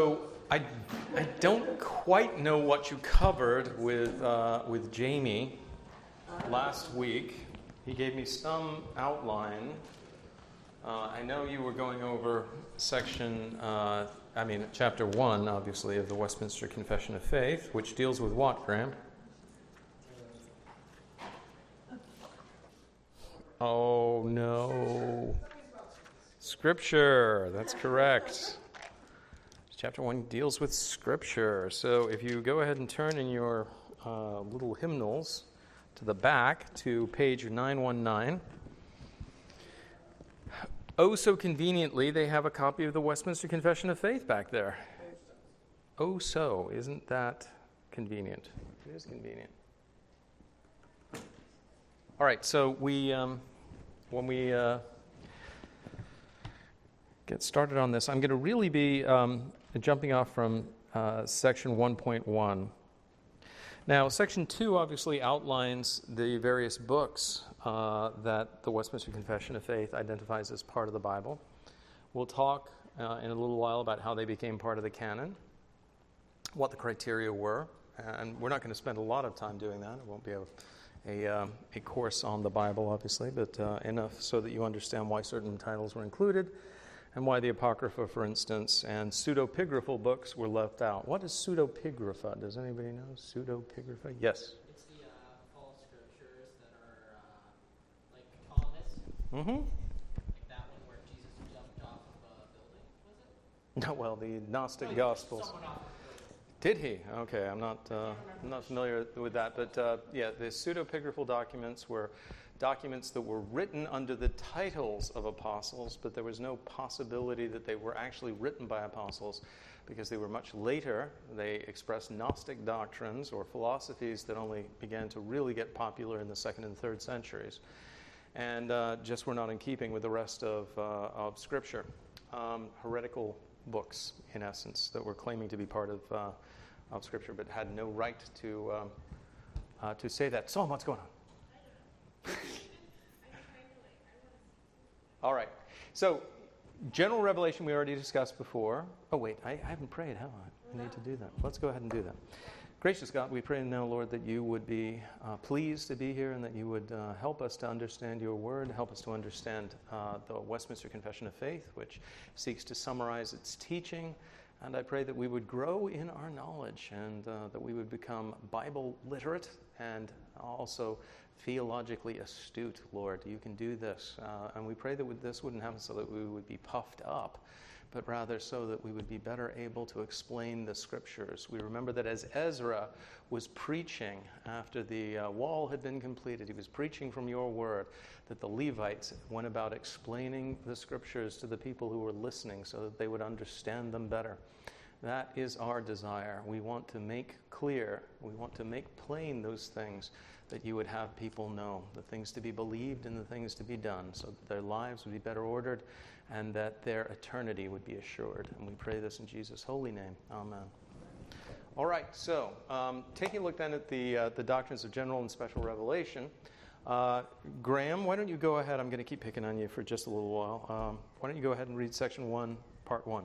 So I, I don't quite know what you covered with, uh, with Jamie last week. He gave me some outline. Uh, I know you were going over section, uh, I mean, chapter one, obviously, of the Westminster Confession of Faith, which deals with what, Graham? Oh, no. Scripture, that's correct. Chapter 1 deals with Scripture. So if you go ahead and turn in your uh, little hymnals to the back to page 919. Oh, so conveniently, they have a copy of the Westminster Confession of Faith back there. Oh, so. Isn't that convenient? It is convenient. All right, so we, um, when we uh, get started on this, I'm going to really be um, jumping off from uh, section 1.1. Now, section 2 obviously outlines the various books uh, that the Westminster Confession of Faith identifies as part of the Bible. We'll talk uh, in a little while about how they became part of the canon, what the criteria were, and we're not going to spend a lot of time doing that. It won't be a, a, um, a course on the Bible, obviously, but uh, enough so that you understand why certain titles were included and why the Apocrypha, for instance, and pseudepigraphal books were left out. What is pseudepigrapha? Does anybody know? Pseudepigrapha? Yes. It's the uh, false scriptures that are uh, like Thomas. Mm-hmm. Like that one where Jesus jumped off of a building, was it? No, well, the Gnostic No, Gospels. someone off of a building. Did he? Okay, I'm not, uh, I'm not familiar with that. But uh, yeah, the pseudepigraphal documents were documents that were written under the titles of apostles, but there was no possibility that they were actually written by apostles because they were much later. They expressed Gnostic doctrines or philosophies that only began to really get popular in the second and third centuries and uh, just were not in keeping with the rest of, uh, of Scripture. Um, heretical books, in essence, that were claiming to be part of, uh, of Scripture but had no right to, um, uh, to say that. So, what's going on? All right. So, general revelation we already discussed before. Oh, wait, I, I haven't prayed, have I? I need to do that. Let's go ahead and do that. Gracious God, we pray now, Lord, that you would be uh, pleased to be here and that you would uh, help us to understand your word, help us to understand uh, the Westminster Confession of Faith, which seeks to summarize its teaching. And I pray that we would grow in our knowledge and uh, that we would become Bible literate and also theologically astute, Lord. You can do this. Uh, and we pray that this wouldn't happen so that we would be puffed up, but rather so that we would be better able to explain the scriptures. We remember that as Ezra was preaching after the uh, wall had been completed, he was preaching from your word, that the Levites went about explaining the scriptures to the people who were listening so that they would understand them better. That is our desire. We want to make clear, we want to make plain those things that you would have people know, the things to be believed and the things to be done, so that their lives would be better ordered and that their eternity would be assured. And we pray this in Jesus' holy name. Amen. All right, so um, taking a look then at the, uh, the doctrines of general and special revelation. Uh, Graham, why don't you go ahead? I'm going to keep picking on you for just a little while. Um, why don't you go ahead and read section 1, part 1?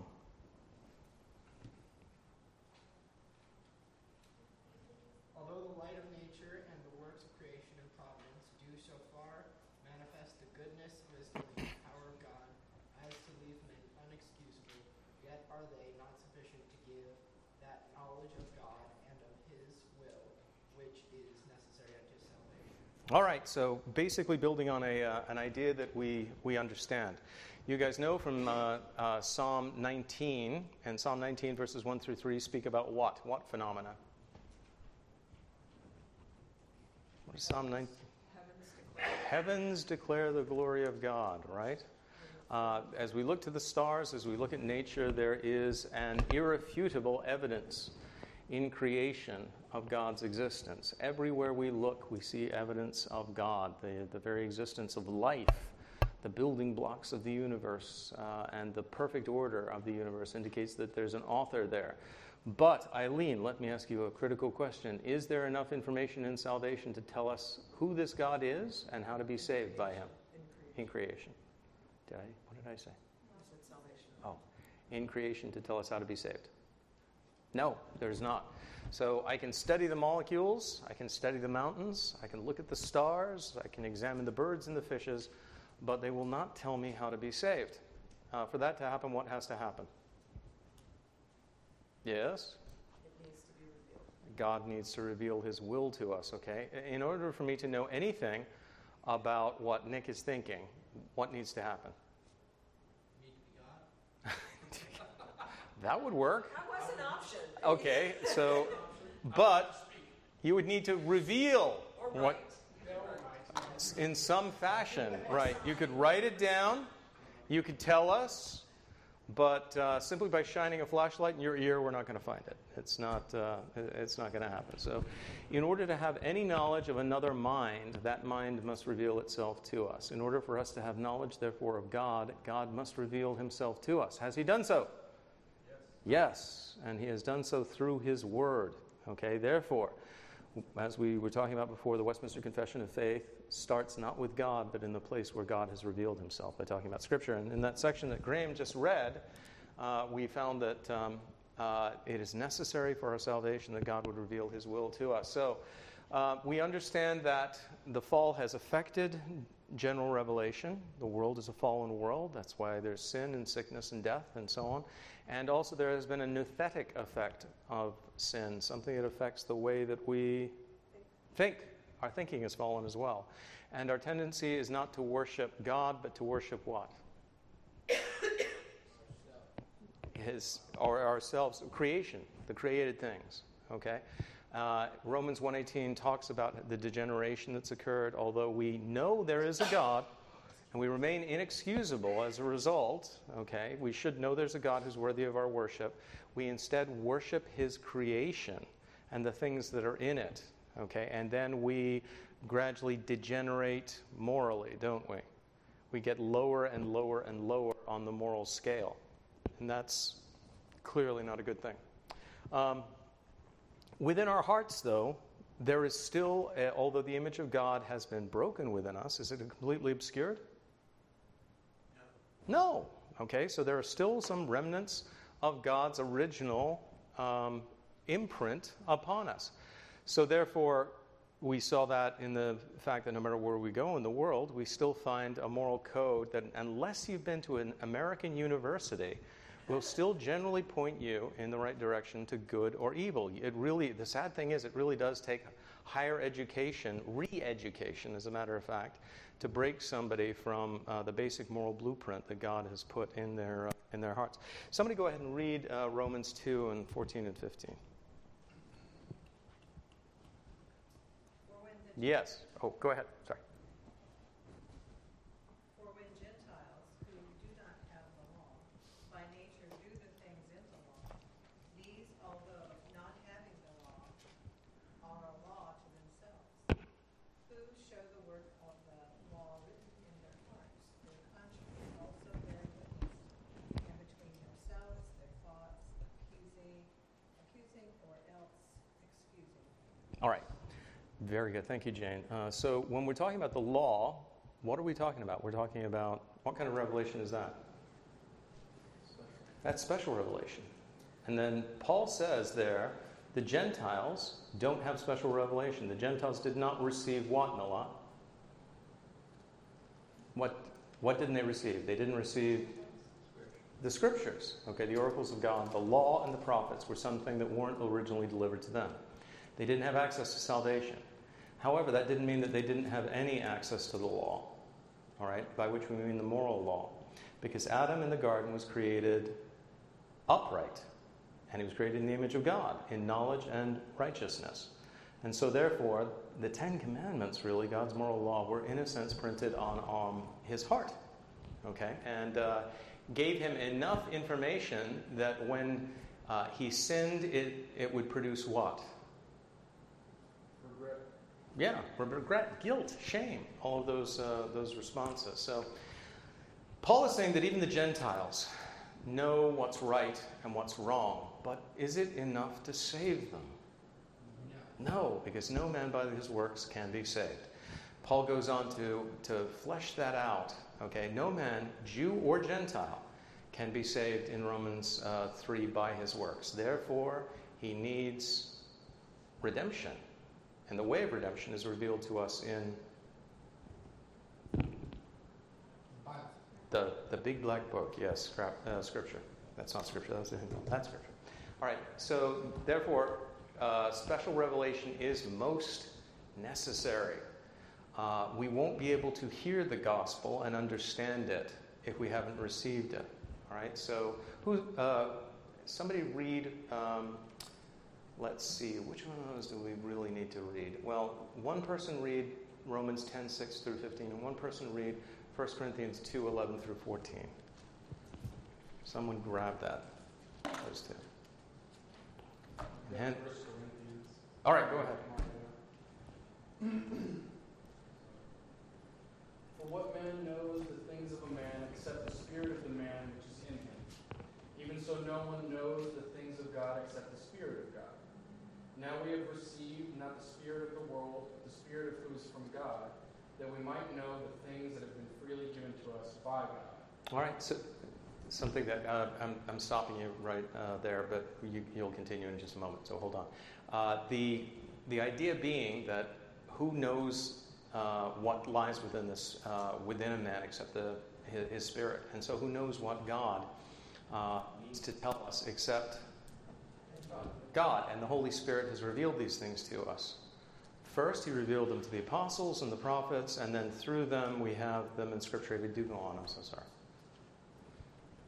Although the light of nature and the works of creation and providence do so far manifest the goodness, wisdom, and power of God as to leave men unexcusable, yet are they not sufficient to give that knowledge of God and of His will which is necessary unto salvation. All right, so basically building on a, uh, an idea that we, we understand. You guys know from uh, uh, Psalm 19, and Psalm 19, verses 1 through 3, speak about what? What phenomena? What is Psalm 19? Heavens declare the glory of God, right? Uh, as we look to the stars, as we look at nature, there is an irrefutable evidence in creation of God's existence. Everywhere we look, we see evidence of God, the, the very existence of life, the building blocks of the universe, uh, and the perfect order of the universe indicates that there's an author there. But, Eileen, let me ask you a critical question. Is there enough information in salvation to tell us who this God is and how to be saved by Him? In creation. Did I? What did I say? Oh, in creation to tell us how to be saved. No, there's not. So I can study the molecules, I can study the mountains, I can look at the stars, I can examine the birds and the fishes, but they will not tell me how to be saved. Uh, for that to happen, what has to happen? Yes? It needs to be revealed. God needs to reveal his will to us, okay? In order for me to know anything about what Nick is thinking, what needs to happen? that would work. That was an option. Okay, so, but you would need to reveal Or what in some fashion, right? You could write it down, you could tell us, but uh, simply by shining a flashlight in your ear, we're not going to find it. It's not. Uh, it's not going to happen. So, in order to have any knowledge of another mind, that mind must reveal itself to us. In order for us to have knowledge, therefore, of God, God must reveal Himself to us. Has He done so? Yes, and he has done so through his word. Okay, therefore, as we were talking about before, the Westminster Confession of Faith starts not with God, but in the place where God has revealed himself by talking about Scripture. And in that section that Graham just read, uh, we found that um, uh, it is necessary for our salvation that God would reveal his will to us. So uh, we understand that the fall has affected general revelation. The world is a fallen world. That's why there's sin and sickness and death and so on. And also, there has been a noetic effect of sin, something that affects the way that we think. Our thinking has fallen as well. And our tendency is not to worship God, but to worship what? His, or ourselves, creation, the created things. Okay? Uh, Romans 1:18 talks about the degeneration that's occurred. Although we know there is a God, and we remain inexcusable as a result, okay, we should know there's a God who's worthy of our worship. We instead worship his creation and the things that are in it, okay, and then we gradually degenerate morally, don't we? We get lower and lower and lower on the moral scale, and that's clearly not a good thing. Um, within our hearts, though, there is still, uh, although the image of God has been broken within us, is it completely obscured? No. Okay, so there are still some remnants of God's original um, imprint upon us. So, therefore, we saw that in the fact that no matter where we go in the world, we still find a moral code that, unless you've been to an American university, will still generally point you in the right direction to good or evil. It really, the sad thing is, it really does take higher education, re education, as a matter of fact, to break somebody from uh, the basic moral blueprint that God has put in their, uh, in their hearts. Somebody go ahead and read uh, Romans 2 and 14 and 15. Yes. Oh, go ahead. Sorry. For when Gentiles who do not have the law by nature do the things in the law, these, although not having the law, are a law to themselves, who show the work of the law written in their hearts, their conscience also bearing witness, and between themselves their thoughts, accusing, accusing or else excusing. All right. Very good. Thank you, Jane. Uh, so, when we're talking about the law, what are we talking about? We're talking about what kind of revelation is that? That's special revelation. And then Paul says there, the Gentiles don't have special revelation. The Gentiles did not receive what in the law? What, what didn't they receive? They didn't receive the scriptures, okay, the oracles of God. The law and the prophets were something that weren't originally delivered to them. They didn't have access to salvation. However, that didn't mean that they didn't have any access to the law, all right, by which we mean the moral law. Because Adam in the garden was created upright, and he was created in the image of God, in knowledge and righteousness. And so, therefore, the Ten Commandments, really, God's moral law, were in a sense printed on um, his heart, okay, and uh, gave him enough information that when uh, he sinned, it, it would produce what? Yeah, regret, guilt, shame, all of those, uh, those responses. So, Paul is saying that even the Gentiles know what's right and what's wrong, but is it enough to save them? No, because no man by his works can be saved. Paul goes on to, to flesh that out. Okay, no man, Jew or Gentile, can be saved in Romans uh, 3 by his works. Therefore, he needs redemption. And the way of redemption is revealed to us in the, the big black book, yes, scrap, uh, scripture. That's not scripture, that's, that's scripture. All right, so therefore, uh, special revelation is most necessary. Uh, we won't be able to hear the gospel and understand it if we haven't received it. All right, so who? Uh, somebody read. Um, let's see, which one of those do we really need to read? Well, one person read Romans 10, 6 through 15, and one person read 1 Corinthians 2, 11 through 14. Someone grab that. Those two. And- all right, go ahead. For what man knows the things of a man except the spirit of the man which is in him? Even so, no one knows the things of God except the Spirit of God. Now we have received not the Spirit of the world, but the Spirit of who is from God, that we might know the things that have been freely given to us by God. All right, so something that uh, I'm, I'm stopping you right uh, there, but you, you'll continue in just a moment, so hold on. Uh, the, the idea being that who knows uh, what lies within this uh, within a man except the, his, his spirit, and so who knows what God uh, needs to tell us except God, and the Holy Spirit has revealed these things to us. First, He revealed them to the apostles and the prophets, and then through them we have them in Scripture. If we do go on. I'm so sorry.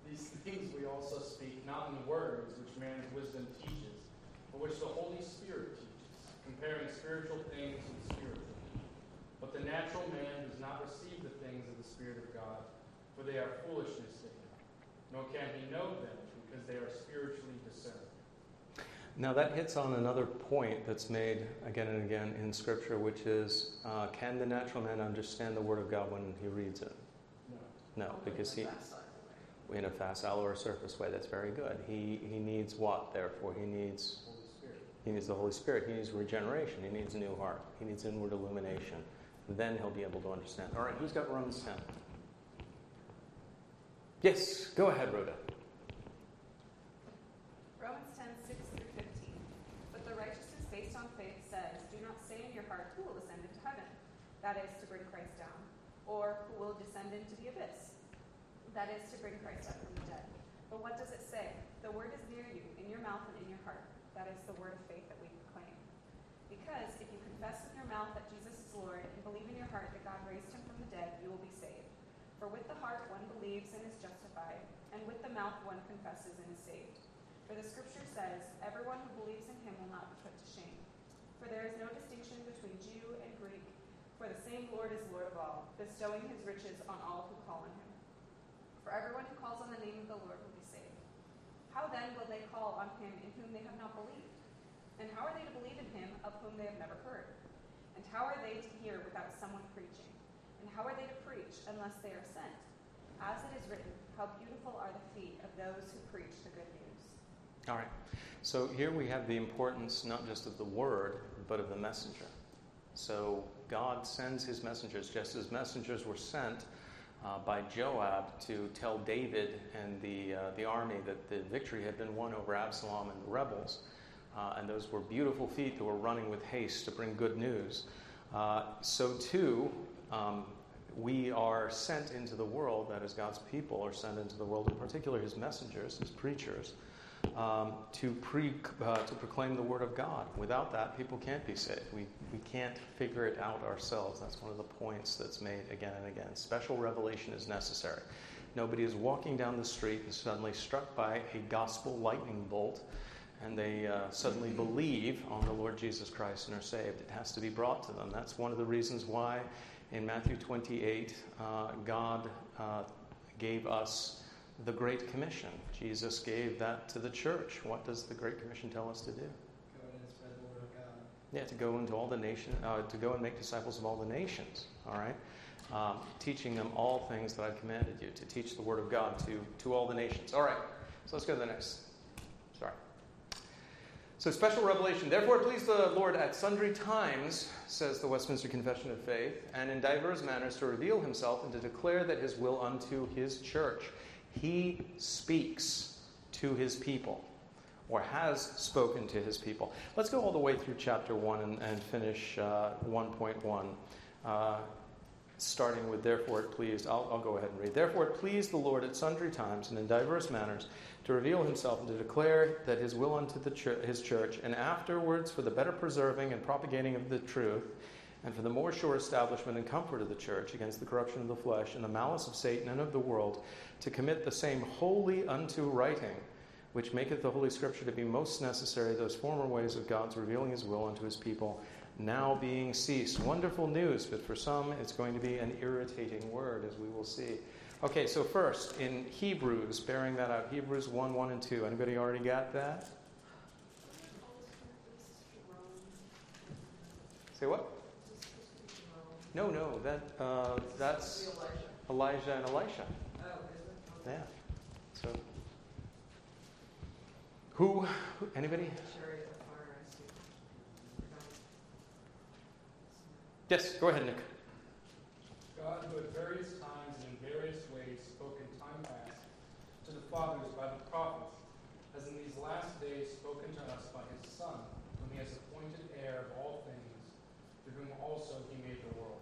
These things we also speak not in the words which man's wisdom teaches, but which the Holy Spirit teaches, comparing spiritual things with spiritual. But the natural man does not receive the things of the Spirit of God, for they are foolishness to him, nor can he know them, because they are spiritually discerned. Now, that hits on another point that's made again and again in Scripture, which is uh, can the natural man understand the Word of God when he reads it? No. No, because he, in a facile or a surface way, that's very good. He, he needs what, therefore? He needs, he needs the Holy Spirit. He needs regeneration. He needs a new heart. He needs inward illumination. Then he'll be able to understand. All right, who's got Romans 10? Yes, go ahead, Rhoda. Romans 10, 6 through 15. But the righteousness based on faith says, Do not say in your heart, Who will ascend into heaven? That is, to bring Christ down. Or, Who will descend into the abyss? That is, to bring Christ up from the dead. But what does it say? The word is near you, in your mouth and in your heart. That is the word of faith that we proclaim. Because if you confess with your mouth that Jesus is Lord and believe in your heart that God raised him from the dead, you will be saved. For with the heart one believes and is justified, and with the mouth one confesses and is saved. For the scripture says, Everyone who believes in him will not be put to shame. For there is no distinction between Jew for the same Lord is Lord of all, bestowing his riches on all who call on him. For everyone who calls on the name of the Lord will be saved. How then will they call on him in whom they have not believed? And how are they to believe in him of whom they have never heard? And how are they to hear without someone preaching? And how are they to preach unless they are sent? As it is written, How beautiful are the feet of those who preach the good news. All right. So here we have the importance not just of the word, but of the messenger. So God sends his messengers, just as messengers were sent uh, by Joab to tell David and the, uh, the army that the victory had been won over Absalom and the rebels. Uh, and those were beautiful feet that were running with haste to bring good news. Uh, so, too, um, we are sent into the world, that is, God's people are sent into the world, in particular his messengers, his preachers, um, to, pre, uh, to proclaim the word of God. Without that, people can't be saved. We, we can't figure it out ourselves. That's one of the points that's made again and again. Special revelation is necessary. Nobody is walking down the street and suddenly struck by a gospel lightning bolt and they uh, suddenly believe on the Lord Jesus Christ and are saved. It has to be brought to them. That's one of the reasons why in Matthew 28, uh, God uh, gave us the Great Commission. Jesus gave that to the church. What does the Great Commission tell us to do? Yeah, to go into all the nation, uh, to go and make disciples of all the nations. All right, um, teaching them all things that I've commanded you to teach the word of God to to all the nations. All right, so let's go to the next. Sorry. So special revelation. Therefore, it pleased the Lord at sundry times, says the Westminster Confession of Faith, and in divers manners to reveal Himself and to declare that His will unto His church. He speaks to His people. or has spoken to his people. Let's go all the way through chapter 1 and, and finish uh, 1.1. Uh, starting with therefore it pleased I'll, I'll, go ahead and read therefore it pleased the lord at sundry times and in diverse manners to reveal himself and to declare that his will unto the his church and afterwards for the better preserving and propagating of the truth and for the more sure establishment and comfort of the church against the corruption of the flesh and the malice of satan and of the world to commit the same wholly unto writing which maketh the holy scripture to be most necessary those former ways of god's revealing his will unto his people now being ceased. Wonderful news, but for some it's going to be an irritating word, as we will see. Okay, so first, in Hebrews, bearing that out, Hebrews 1 1 and 2. Anybody already got that? Say what? No, no, that uh, that's Elijah and Elisha. Yeah. So, who? Anybody? Yes, go ahead, Nick. God, who at various times and in various ways spoke in time past to the fathers by the prophets, has in these last days spoken to us by his Son, whom he has appointed heir of all things, through whom also he made the world.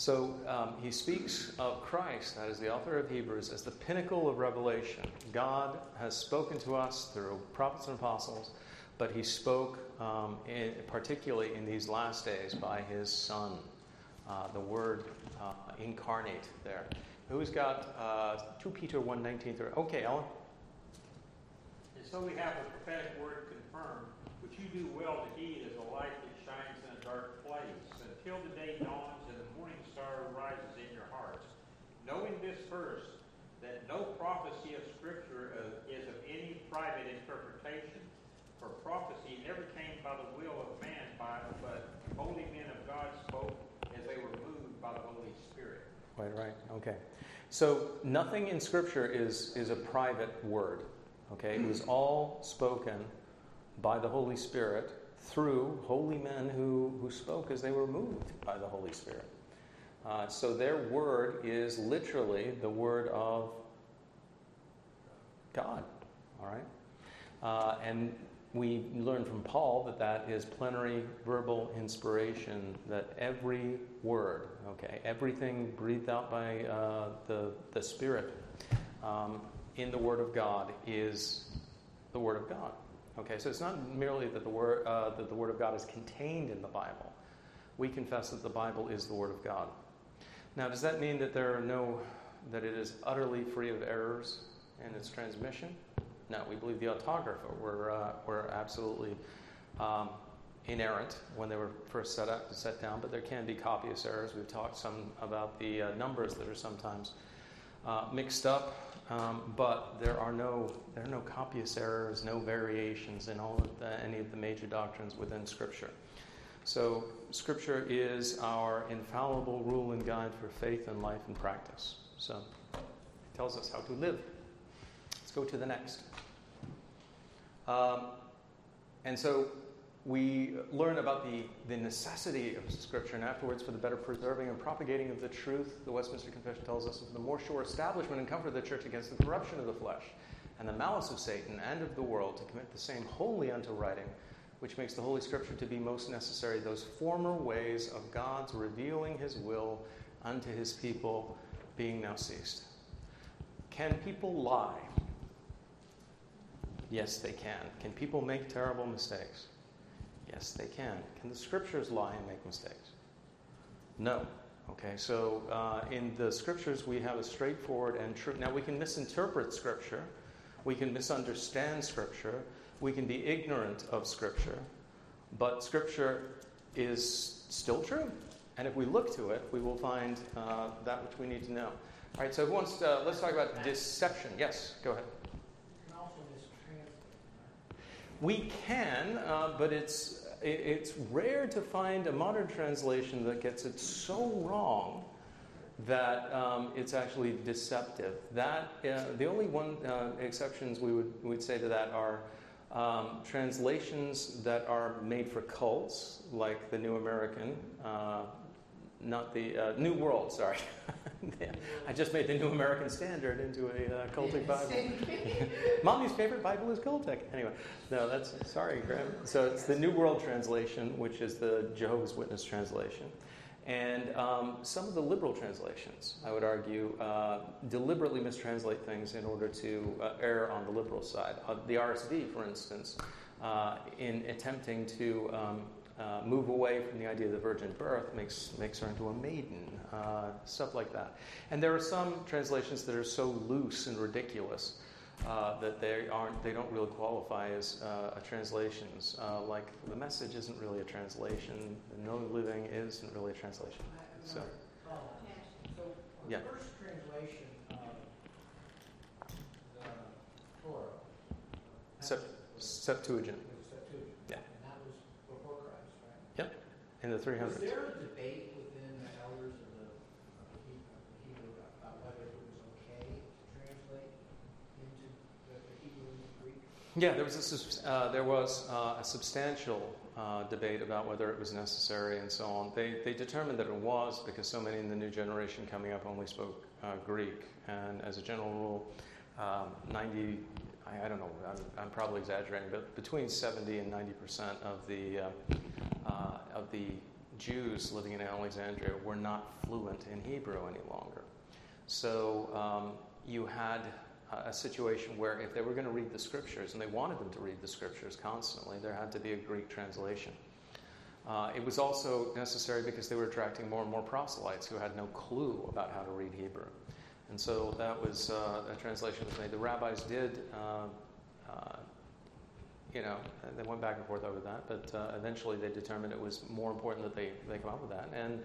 So um, he speaks of Christ, that is the author of Hebrews, as the pinnacle of revelation. God has spoken to us through prophets and apostles, but he spoke um, in, particularly in these last days by his Son uh, the word uh, incarnate there. Who's got uh, 2 Peter 1 19 through? Okay, Ellen. And so we have a prophetic word confirmed, which you do well to heed as a light that shines in a dark place, until the day dawns and the morning star rises in your hearts. Knowing this first, that no prophecy of Scripture is of any private interpretation, for prophecy never came by the will of man, but holy men of God spoke as they were moved by the Holy Spirit. Right, right. Okay. So nothing in Scripture is, is a private word. Okay? It was all spoken by the Holy Spirit through holy men who, who spoke as they were moved by the Holy Spirit. Uh, so their word is literally the word of God. All right? Uh, and we learn from Paul that that is plenary verbal inspiration, that every word, okay, everything breathed out by uh, the, the Spirit um, in the Word of God is the Word of God. Okay, so it's not merely that the, word, uh, that the Word of God is contained in the Bible. We confess that the Bible is the Word of God. Now, does that mean that there are no, that it is utterly free of errors in its transmission? No, we believe the autographa were, uh, were absolutely um, inerrant when they were first set up and set down, but there can be copyist errors. We've talked some about the uh, numbers that are sometimes uh, mixed up, um, but there are no there are no copyist errors, no variations in all of the, any of the major doctrines within Scripture. So Scripture is our infallible rule and guide for faith and life and practice. So it tells us how to live. Let's go to the next. Um, and so we learn about the, the necessity of Scripture, and afterwards, for the better preserving and propagating of the truth, the Westminster Confession tells us, of the more sure establishment and comfort of the church against the corruption of the flesh and the malice of Satan and of the world, to commit the same wholly unto writing, which makes the Holy Scripture to be most necessary, those former ways of God's revealing his will unto his people being now ceased. Can people lie? Yes, they can. Can people make terrible mistakes? Yes, they can. Can the scriptures lie and make mistakes? No. Okay, so uh, in the scriptures, we have a straightforward and true. Now, we can misinterpret scripture, we can misunderstand scripture, we can be ignorant of scripture, but scripture is still true. And if we look to it, we will find uh, that which we need to know. All right, so who wants to, let's talk about deception. Yes, go ahead. We can, uh, but it's, it's rare to find a modern translation that gets it so wrong that um, it's actually deceptive. That uh, the only one uh, exceptions we would we'd say to that are um, translations that are made for cults, like the New American, uh, not the uh, New World, sorry. Yeah, I just made the New American Standard into a uh, cultic Bible. Mommy's favorite Bible is cultic. Anyway, no, that's sorry, Graham. So it's the New World Translation, which is the Jehovah's Witness translation, and um, some of the liberal translations, I would argue, uh, deliberately mistranslate things in order to uh, err on the liberal side. Uh, the RSV, for instance, uh, in attempting to um, uh, move away from the idea of the virgin birth makes, makes her into a maiden, uh, stuff like that. And there are some translations that are so loose and ridiculous uh, that they aren't, they don't really qualify as uh, a translations. Uh, like the message isn't really a translation. The no living isn't really a translation. So, So, Yeah. first translation of the Torah. Sep- Septuagint Septuagint. Yeah. And that was before Christ, right? Yep. In the Was 300s. there a debate within the elders of the of the He- of the Hebrew about whether it was okay to translate into the the Hebrew and the Greek? Yeah, there was a, uh, there was uh, a substantial uh, debate about whether it was necessary and so on. They, they determined that it was because so many in the new generation coming up only spoke uh, Greek, and as a general rule, um, 90. I, I don't know. I'm, I'm probably exaggerating, but between 70 and 90 percent of the uh, uh, of the Jews living in Alexandria were not fluent in Hebrew any longer. So um, you had a- situation where if they were going to read the scriptures and they wanted them to read the scriptures constantly, there had to be a Greek translation. Uh, it was also necessary because they were attracting more and more proselytes who had no clue about how to read Hebrew. And so that was uh, a translation was made. The rabbis did, uh, uh, you know, they went back and forth over that, but uh, eventually they determined it was more important that they, they come up with that. And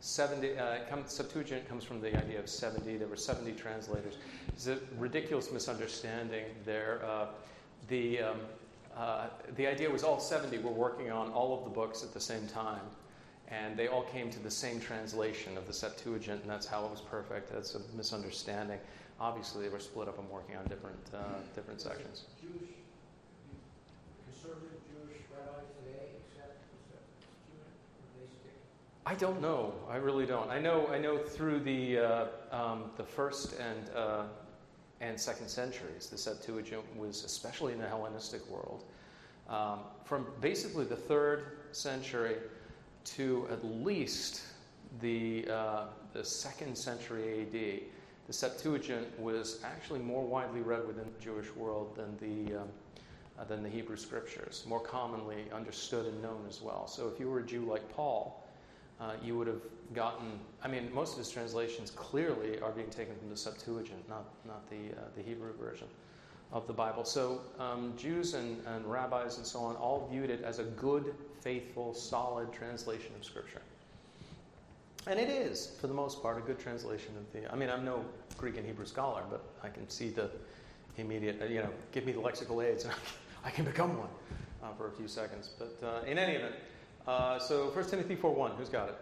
70, uh, it comes, Septuagint comes from the idea of 70. There were 70 translators. It's a ridiculous misunderstanding there. Uh, the, um, uh, the idea was all 70 were working on all of the books at the same time, and they all came to the same translation of the Septuagint, and that's how it was perfect. That's a misunderstanding. Obviously, they were split up and working on different, uh, different sections. Jewish, conservative Jewish rabbis today accept the Septuagint, or they stick? I don't know. I really don't. I know. I know through the uh, um, the first and uh, and second centuries, the Septuagint was especially in the Hellenistic world, um, from basically the third century to at least the uh, the second century A.D. The Septuagint was actually more widely read within the Jewish world than the um, uh, than the Hebrew Scriptures, more commonly understood and known as well. So, if you were a Jew like Paul, uh, you would have gotten. I mean, most of his translations clearly are being taken from the Septuagint, not not the uh, the Hebrew version of the Bible. So um, Jews and, and rabbis and so on all viewed it as a good, faithful, solid translation of Scripture. And it is, for the most part, a good translation of the. I mean, I'm no Greek and Hebrew scholar, but I can see the immediate. You know, give me the lexical aids, and I can become one uh, for a few seconds. But uh, in any event, uh, so 1 Timothy 4:1, who's got it?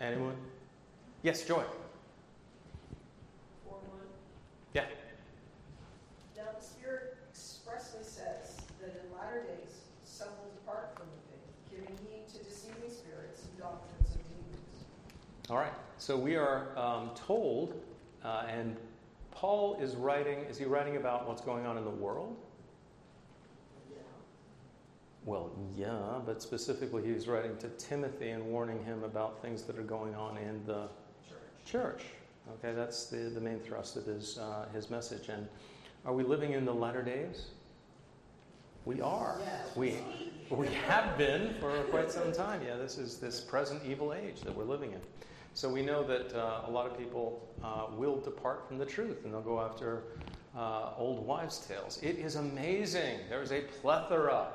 Anyone? Yes, Joy. Four one. Yeah. Now the Spirit expressly says that in latter days some will depart from the faith, giving heed to deceiving spirits and doctrines of demons. All right. So we are um, told, uh, and Paul is writing. Is he writing about what's going on in the world? Well, yeah, but specifically, he's writing to Timothy and warning him about things that are going on in the Church. church. Okay, that's the, the main thrust of his, uh, his message. And are we living in the latter days? We are. Yes. We, we have been for quite some time. Yeah, this is this present evil age that we're living in. So we know that uh, a lot of people uh, will depart from the truth and they'll go after uh, old wives' tales. It is amazing. There's a plethora,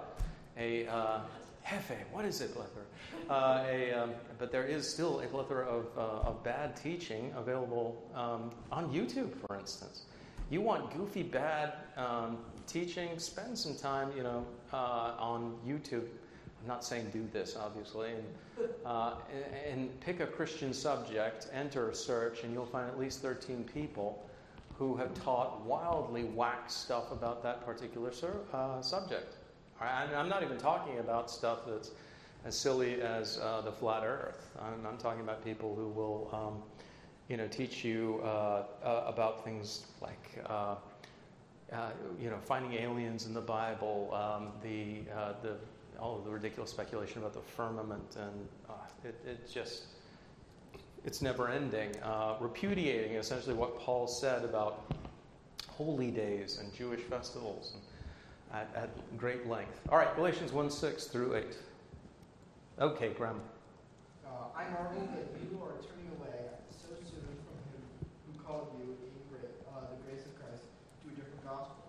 a uh, hefe, what is it, plethora? Uh, a, um, but there is still a plethora of, uh, of bad teaching available um, on YouTube, for instance. You want goofy, bad um, teaching? Spend some time, you know, uh, on YouTube. I'm not saying do this, obviously, and, uh, and, and pick a Christian subject, enter a search, and you'll find at least 13 people who have taught wildly whack stuff about that particular sur- uh, subject. Right, I'm not even talking about stuff that's as silly as uh, the flat Earth. I'm, I'm, talking about people who will, um, you know, teach you uh, uh, about things like, uh, uh, you know, finding aliens in the Bible, um, the uh, the all of the ridiculous speculation about the firmament, and it, it, just it's never ending. repudiating essentially what Paul said about holy days and Jewish festivals. And, at, at great length. All right, Galatians 1 6 through 8. Okay, Graham. Uh, I marvel that you are turning away so soon from him who called you in great, uh, the grace of Christ to a different gospel,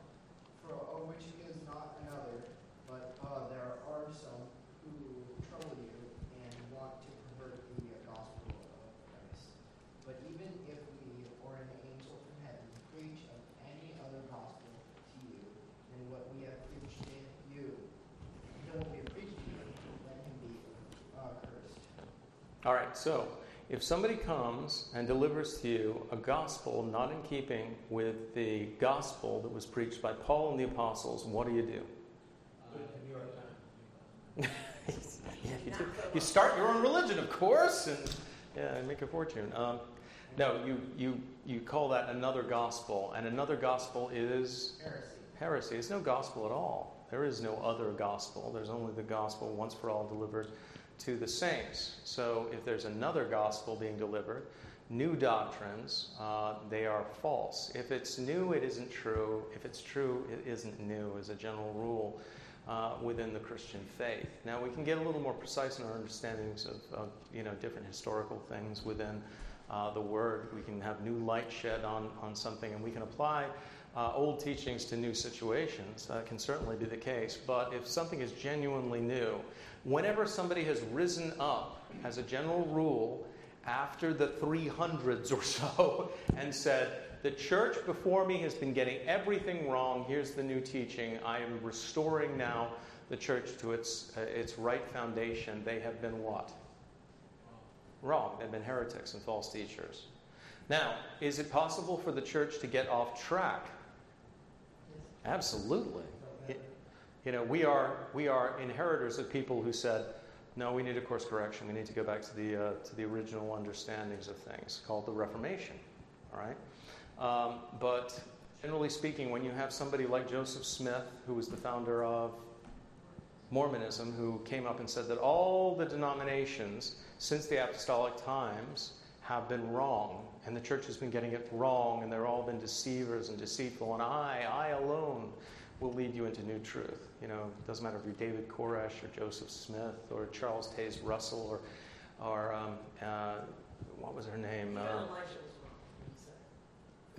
for of which is not another, but uh, there are some who trouble you and want to pervert the gospel of Christ. But even if we or an angel from heaven preach of any other gospel to you than what we have preached to you, than what we have preached to you, let him be uh, cursed. All right, so if somebody comes and delivers to you a gospel not in keeping with the gospel that was preached by Paul and the apostles, what do you do? yeah, you, do. you start your own religion, of course, and yeah, make a fortune. Um, no, you, you, you call that another gospel, and another gospel is Heresy. heresy. It's no gospel at all. There is no other gospel. There's only the gospel once for all delivered to the saints. So if there's another gospel being delivered, new doctrines, uh, they are false. If it's new, it isn't true. If it's true, it isn't new, as a general rule. Uh, within the Christian faith. Now we can get a little more precise in our understandings of, of you know different historical things within uh, the Word. We can have new light shed on, on something, and we can apply uh, old teachings to new situations. That can certainly be the case. But if something is genuinely new, whenever somebody has risen up, as a general rule, after the 300s or so, and said, The church before me has been getting everything wrong. Here's the new teaching. I am restoring now the church to its, uh, its right foundation. They have been what? wrong. They've been heretics and false teachers. Now, is it possible for the church to get off track? Absolutely. You know, we are, we are inheritors of people who said, no, we need a course correction. We need to go back to the, uh, to the original understandings of things called the Reformation. All right? Um, but generally speaking, when you have somebody like Joseph Smith, who was the founder of Mormonism, who came up and said that all the denominations since the apostolic times have been wrong, and the church has been getting it wrong, and they've all been deceivers and deceitful, and I, I alone, will lead you into new truth. You know, it doesn't matter if you're David Koresh or Joseph Smith or Charles Taze Russell or, or um, uh, what was her name? Uh,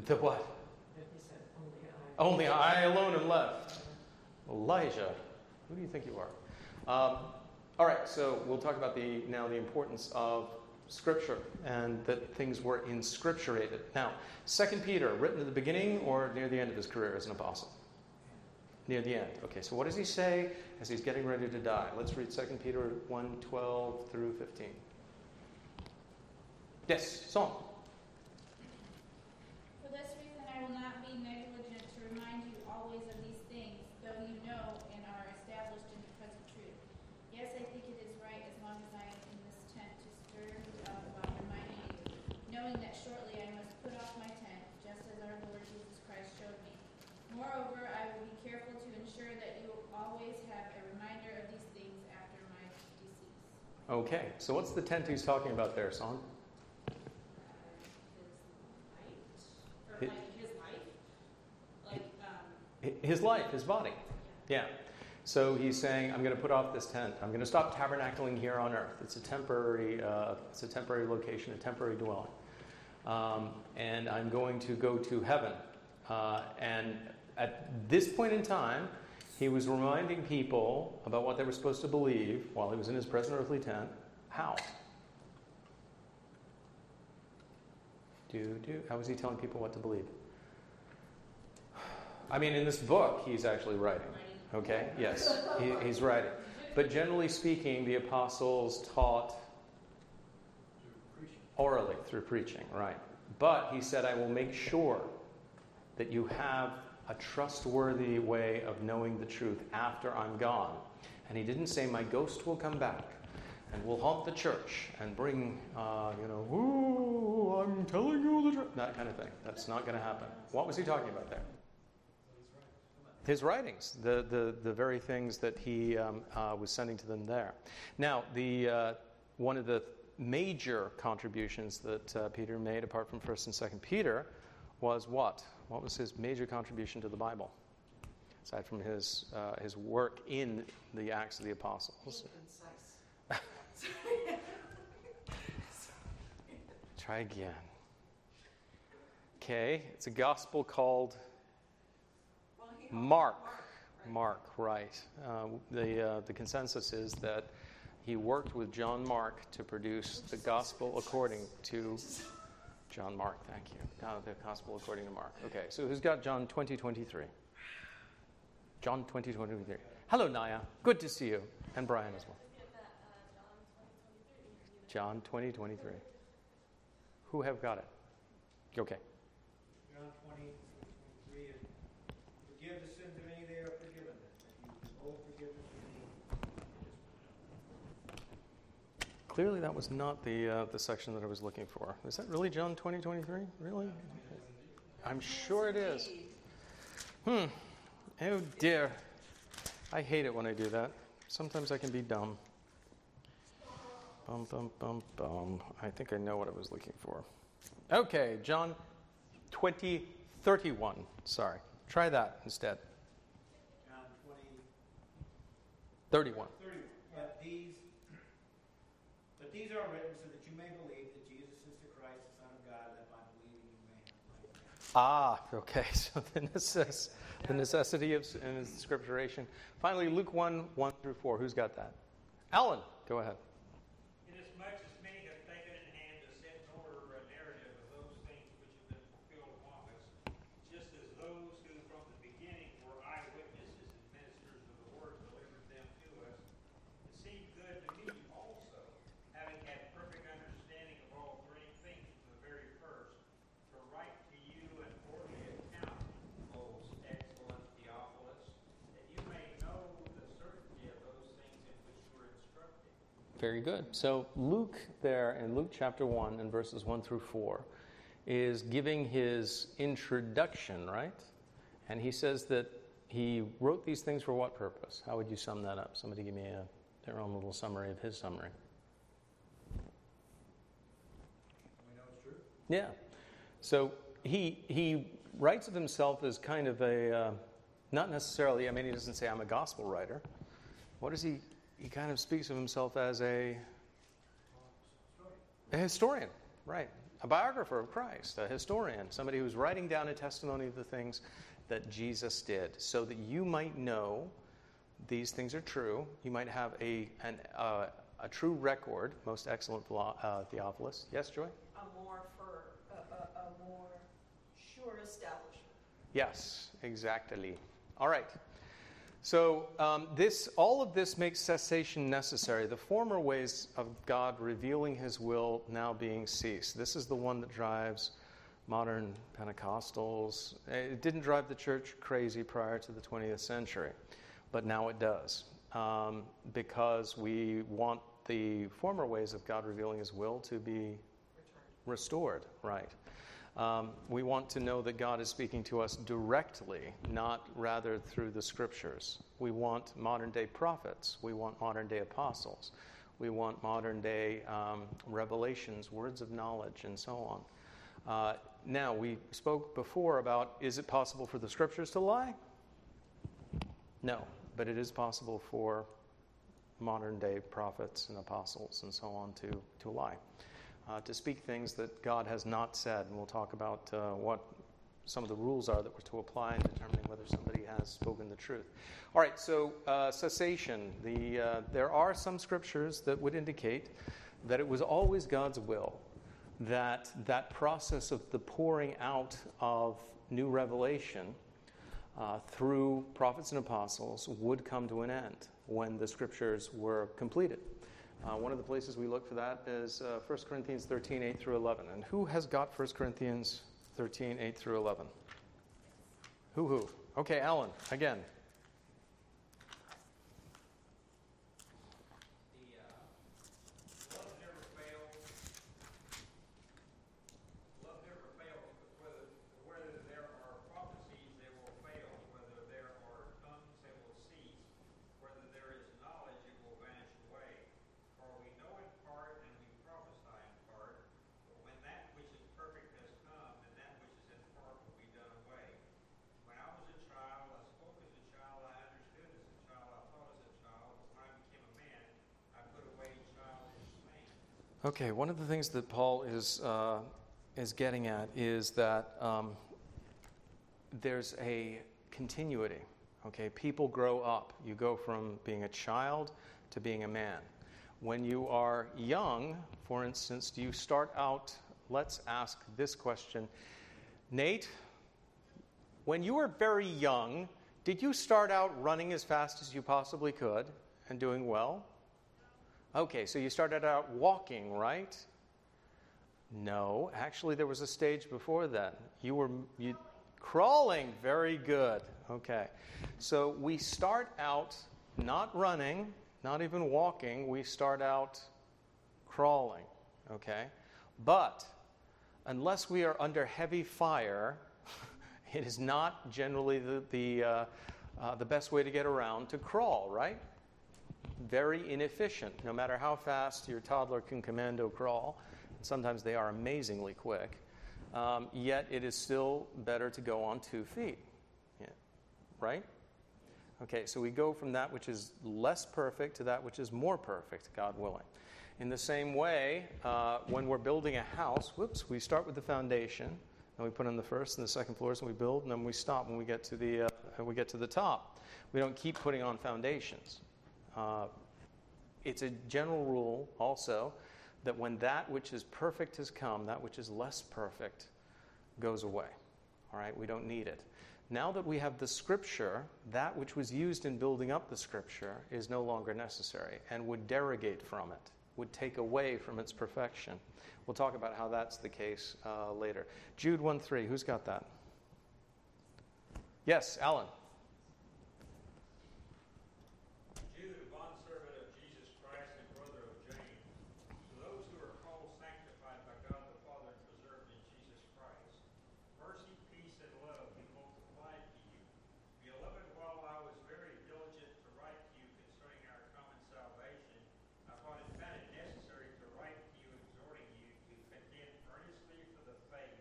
the what? Only I alone am left. Elijah. Who do you think you are? Um, all right, so we'll talk about the now the importance of Scripture and that things were inscripturated. Now, Second Peter, written at the beginning or near the end of his career as an apostle? Near the end. Okay, so what does he say as he's getting ready to die? Let's read 2 Peter 1 12 through 15. Yes, song. Okay, so what's the tent he's talking about there, Son? His, like, um, his life, his body. Yeah. So he's saying, I'm going to put off this tent. I'm going to stop tabernacling here on earth. It's a temporary, uh, it's a temporary location, a temporary dwelling. Um, and I'm going to go to heaven. Uh, and at this point in time, he was reminding people about what they were supposed to believe while he was in his present earthly tent. How? Do, do. How was he telling people what to believe? I mean, in this book, he's actually writing. Okay? Yes, he, he's writing. But generally speaking, the apostles taught orally through preaching, right? But he said, I will make sure that you have a trustworthy way of knowing the truth after I'm gone. And he didn't say, My ghost will come back and will haunt the church and bring, uh, you know, ooh, I'm telling you the truth. That kind of thing. That's not going to happen. What was he talking about there? His writings, the, the, the very things that he um, uh, was sending to them there. Now, the, uh, one of the major contributions that uh, Peter made, apart from 1st and 2nd Peter, was what? What was his major contribution to the Bible? Aside from his, uh, his work in the Acts of the Apostles. Try again. Okay, it's a gospel called Mark. Mark, right. Uh, the, uh, the consensus is that he worked with John Mark to produce the gospel according to John Mark, thank you. Uh, the gospel according to Mark. Okay, so who's got John 2023? John 2023. Hello, Naya. Good to see you. And Brian as well. John 2023. Who have got it? Okay. John 20, 23, and forgive the sins of any they are forgiven them. If you owe forgiveness to any, Clearly, that was not the, uh, the section that I was looking for. Is that really John 20, 23? Really? I'm sure it is. Hmm. Oh, dear. I hate it when I do that. Sometimes I can be dumb. Bum, bum, bum, bum. I think I know what I was looking for. Okay, John 20, 31. Sorry. Try that instead. John 20, 31. 31. But these, are written so that you may believe that Jesus is the Christ, the Son of God, that by believing you may have life. Ah, okay. So the, necess- the necessity of inscripturation. Finally, Luke 1 1 through 4. Who's got that? Alan, go ahead. Inasmuch as many have taken in hand to set in order a narrative of those things which have been fulfilled among us, just as those who from the beginning were eyewitnesses and ministers of the word delivered them to us, it seemed good to me also, having had perfect understanding of all great things from the very first, to write to you an orderly account, most excellent Theophilus, that you may know the certainty of those things in which you were instructed. Very good. So, Luke, there in Luke chapter 1 and verses 1 through 4, is giving his introduction, right? And he says that he wrote these things for what purpose? How would you sum that up? Somebody give me a, their own little summary of his summary. We know it's true. Yeah. So he he writes of himself as kind of a uh, not necessarily. I mean, he doesn't say I'm a gospel writer. What does he? He kind of speaks of himself as a a historian, right? A biographer of Christ, a historian, somebody who's writing down a testimony of the things that Jesus did, so that you might know these things are true. You might have a an, uh, a true record. Most excellent uh, Theophilus. Yes, Joy. A more for, a, a, a more sure establishment. Yes, exactly. All right. So um, this, all of this makes cessation necessary. The former ways of God revealing His will now being ceased. This is the one that drives modern Pentecostals. It didn't drive the church crazy prior to the 20th century, but now it does um, because we want the former ways of God revealing His will to be restored. Right. Um, we want to know that God is speaking to us directly, not rather through the scriptures. We want modern day prophets. We want modern day apostles. We want modern day um, revelations, words of knowledge, and so on. Uh, now, we spoke before about is it possible for the scriptures to lie? No, but it is possible for modern day prophets and apostles and so on to, to lie uh, to speak things that God has not said. And we'll talk about uh, what some of the rules are that we're to apply in determining whether somebody has spoken the truth. All right, so uh, cessation. The, uh, there are some scriptures that would indicate that it was always God's will that that process of the pouring out of new revelation uh, through prophets and apostles would come to an end when the scriptures were completed. Uh, one of the places we look for that is uh, 1 Corinthians 13, 8 through 11. And who has got 1 Corinthians 13, 8 through 11? Who, who? Okay, Alan, again. The, uh, love never fails. Love never fails, but whether, whether there are prophecies, they will fail. Whether there are tongues, they will cease. Whether there is knowledge, it will vanish away. For we know in part and we prophesy in part. But when that which is perfect has come, then that which is in part will be done away. When I was a child, I spoke as a child, I understood as a child, I thought as a child. When I became a man, I put away childish things. Okay, one of the things that Paul is, uh, is getting at is that um, there's a continuity. Okay, people grow up. You go from being a child to being a man. When you are young, for instance, do you start out? Let's ask this question. Nate, when you were very young, did you start out running as fast as you possibly could and doing well? Okay, so you started out walking, right? No, actually, there was a stage before that. You were you, crawling. Very good. Okay, so we start out not running, not even walking. We start out crawling. Okay, but unless we are under heavy fire, it is not generally the the, uh, uh, the best way to get around to crawl, right? Very inefficient, no matter how fast your toddler can commando crawl. Sometimes they are amazingly quick. Um, yet it is still better to go on two feet. Yeah. Right? Okay, so we go from that which is less perfect to that which is more perfect, God willing. In the same way, uh, when we're building a house, whoops, we start with the foundation, and we put on the first and the second floors, and we build, and then we stop when we get to the uh, we get to the top. We don't keep putting on foundations. Uh, it's a general rule also that when that which is perfect has come, that which is less perfect goes away. All right, we don't need it. Now that we have the scripture, that which was used in building up the scripture is no longer necessary and would derogate from it, would take away from its perfection. We'll talk about how that's the case uh, later. Jude 1 3, who's got that? Yes, Alan. Jude, a bondservant of Jesus Christ and brother of James, to those who are called, sanctified by God the Father, and preserved in Jesus Christ. Mercy, peace, and love be multiplied to you. Beloved, while I was very diligent to write to you concerning our common salvation, I thought it found it necessary to write to you, exhorting you to contend earnestly for the faith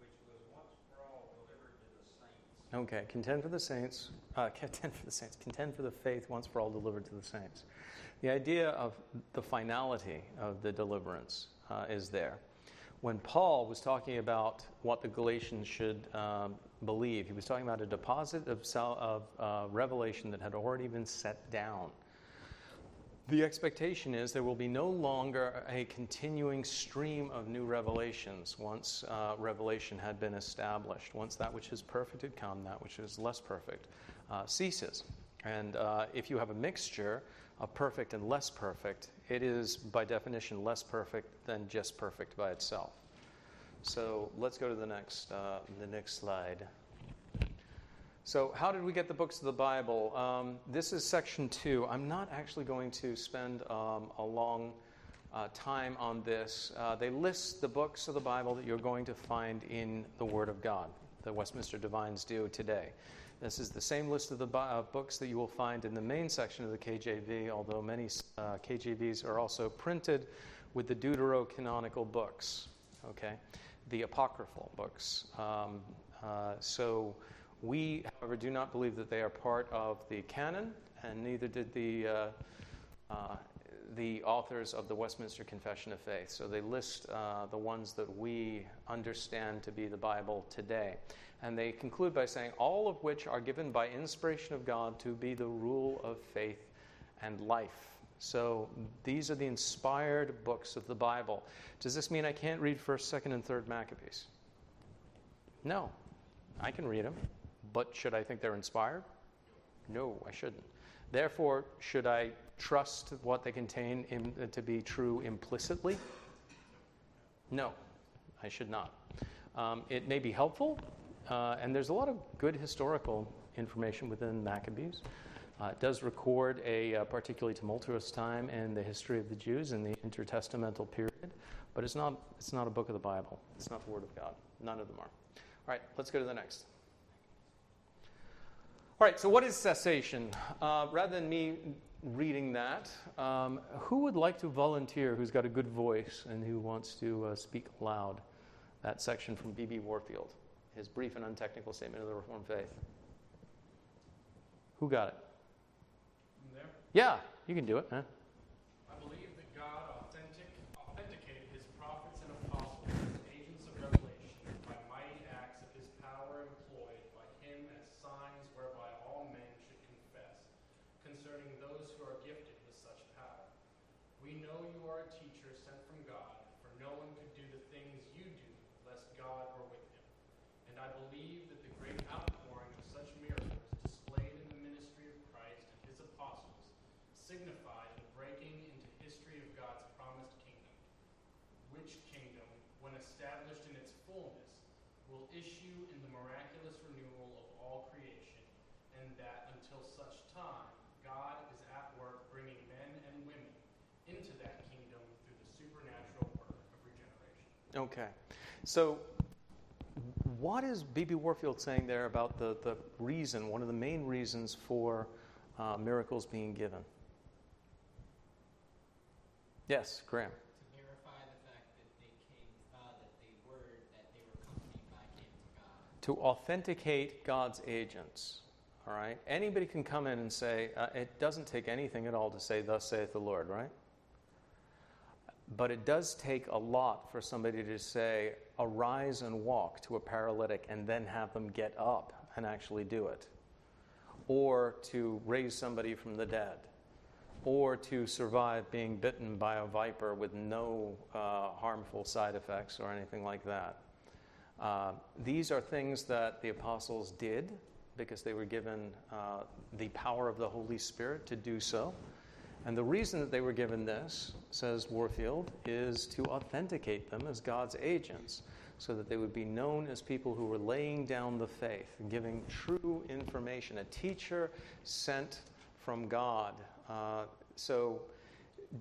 which was once for all delivered to the saints. Okay, contend for the saints, uh, contend for the saints, contend for the faith once for all delivered to the saints. The idea of the finality of the deliverance uh, is there. When Paul was talking about what the Galatians should um, believe, he was talking about a deposit of, of uh, revelation that had already been set down. The expectation is there will be no longer a continuing stream of new revelations once uh, revelation had been established. Once that which is perfect had come, that which is less perfect uh, ceases. And uh, if you have a mixture of perfect and less perfect, it is by definition less perfect than just perfect by itself. So let's go to the next, uh, the next slide. So, how did we get the books of the Bible? Um, this is section two. I'm not actually going to spend um, a long uh, time on this. Uh, they list the books of the Bible that you're going to find in the Word of God, the Westminster Divines do today. This is the same list of the uh, books that you will find in the main section of the KJV, although many uh, KJVs are also printed with the deuterocanonical books, okay, the apocryphal books. Um, uh, so, we, however, do not believe that they are part of the canon, and neither did the, uh, uh, the authors of the Westminster Confession of Faith. So they list uh, the ones that we understand to be the Bible today. And they conclude by saying, all of which are given by inspiration of God to be the rule of faith and life. So these are the inspired books of the Bible. Does this mean I can't read 1st, 2nd, and 3rd Maccabees? No, I can read them. But should I think they're inspired? No, I shouldn't. Therefore, should I trust what they contain in, to be true implicitly? No, I should not. Um, it may be helpful, uh, and there's a lot of good historical information within Maccabees. Uh, it does record a uh, particularly tumultuous time in the history of the Jews in the intertestamental period, but it's not, it's not a book of the Bible. It's not the Word of God. None of them are. All right, let's go to the next. All right, so what is cessation? Uh, rather than me reading that, um, who would like to volunteer who's got a good voice and who wants to uh, speak loud? That section from B.B. Warfield, his brief and untechnical statement of the Reformed faith. Who got it? There, Yeah, you can do it, huh? I believe that God authentic, authenticated his prophets and apostles as agents of revelation by mighty acts of his power employed by him as signs whereby all men should confess concerning those who are gifted with such power. We know you are a teacher sent from God, for no one could do the things you do lest God were with him. And I believe that the great outpouring of such miracles displayed in the ministry of Christ and his apostles signified the breaking into history of God's promised kingdom, which kingdom, when established in its fullness, will issue in the miraculous renewal of all creation, and that until such time, God is at work bringing men and women into that kingdom through the supernatural work of regeneration. Okay. So, what is B.B. Warfield saying there about the, the reason, one of the main reasons for uh, miracles being given? Yes, Graham. To verify the fact that they came, uh, that they were, that they were accompanied by him to God. To authenticate God's agents. All right? Anybody can come in and say, uh, it doesn't take anything at all to say, Thus saith the Lord, right? But it does take a lot for somebody to say, Arise and walk to a paralytic and then have them get up and actually do it. Or to raise somebody from the dead. Or to survive being bitten by a viper with no uh, harmful side effects or anything like that. Uh, these are things that the apostles did because they were given uh, the power of the Holy Spirit to do so. And the reason that they were given this, says Warfield, is to authenticate them as God's agents so that they would be known as people who were laying down the faith, giving true information, a teacher sent from God. Uh, so